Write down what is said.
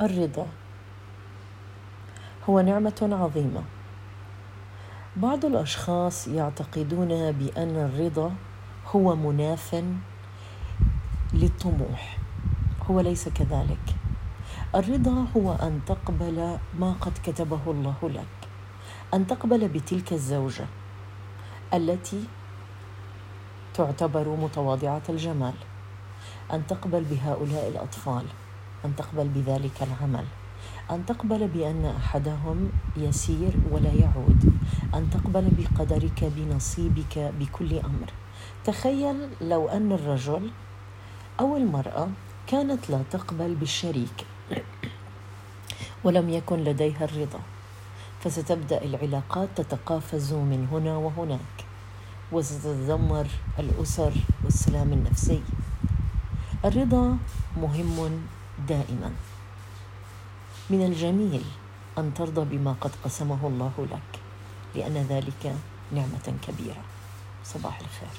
الرضا هو نعمة عظيمة. بعض الأشخاص يعتقدون بأن الرضا هو مناف للطموح هو ليس كذلك. الرضا هو أن تقبل ما قد كتبه الله لك أن تقبل بتلك الزوجة التي تعتبر متواضعة الجمال أن تقبل بهؤلاء الأطفال. أن تقبل بذلك العمل. أن تقبل بأن أحدهم يسير ولا يعود. أن تقبل بقدرك بنصيبك بكل أمر. تخيل لو أن الرجل أو المرأة كانت لا تقبل بالشريك ولم يكن لديها الرضا. فستبدأ العلاقات تتقافز من هنا وهناك. وستتدمر الأسر والسلام النفسي. الرضا مهم دائما. من الجميل أن ترضى بما قد قسمه الله لك لأن ذلك نعمة كبيرة. صباح الخير.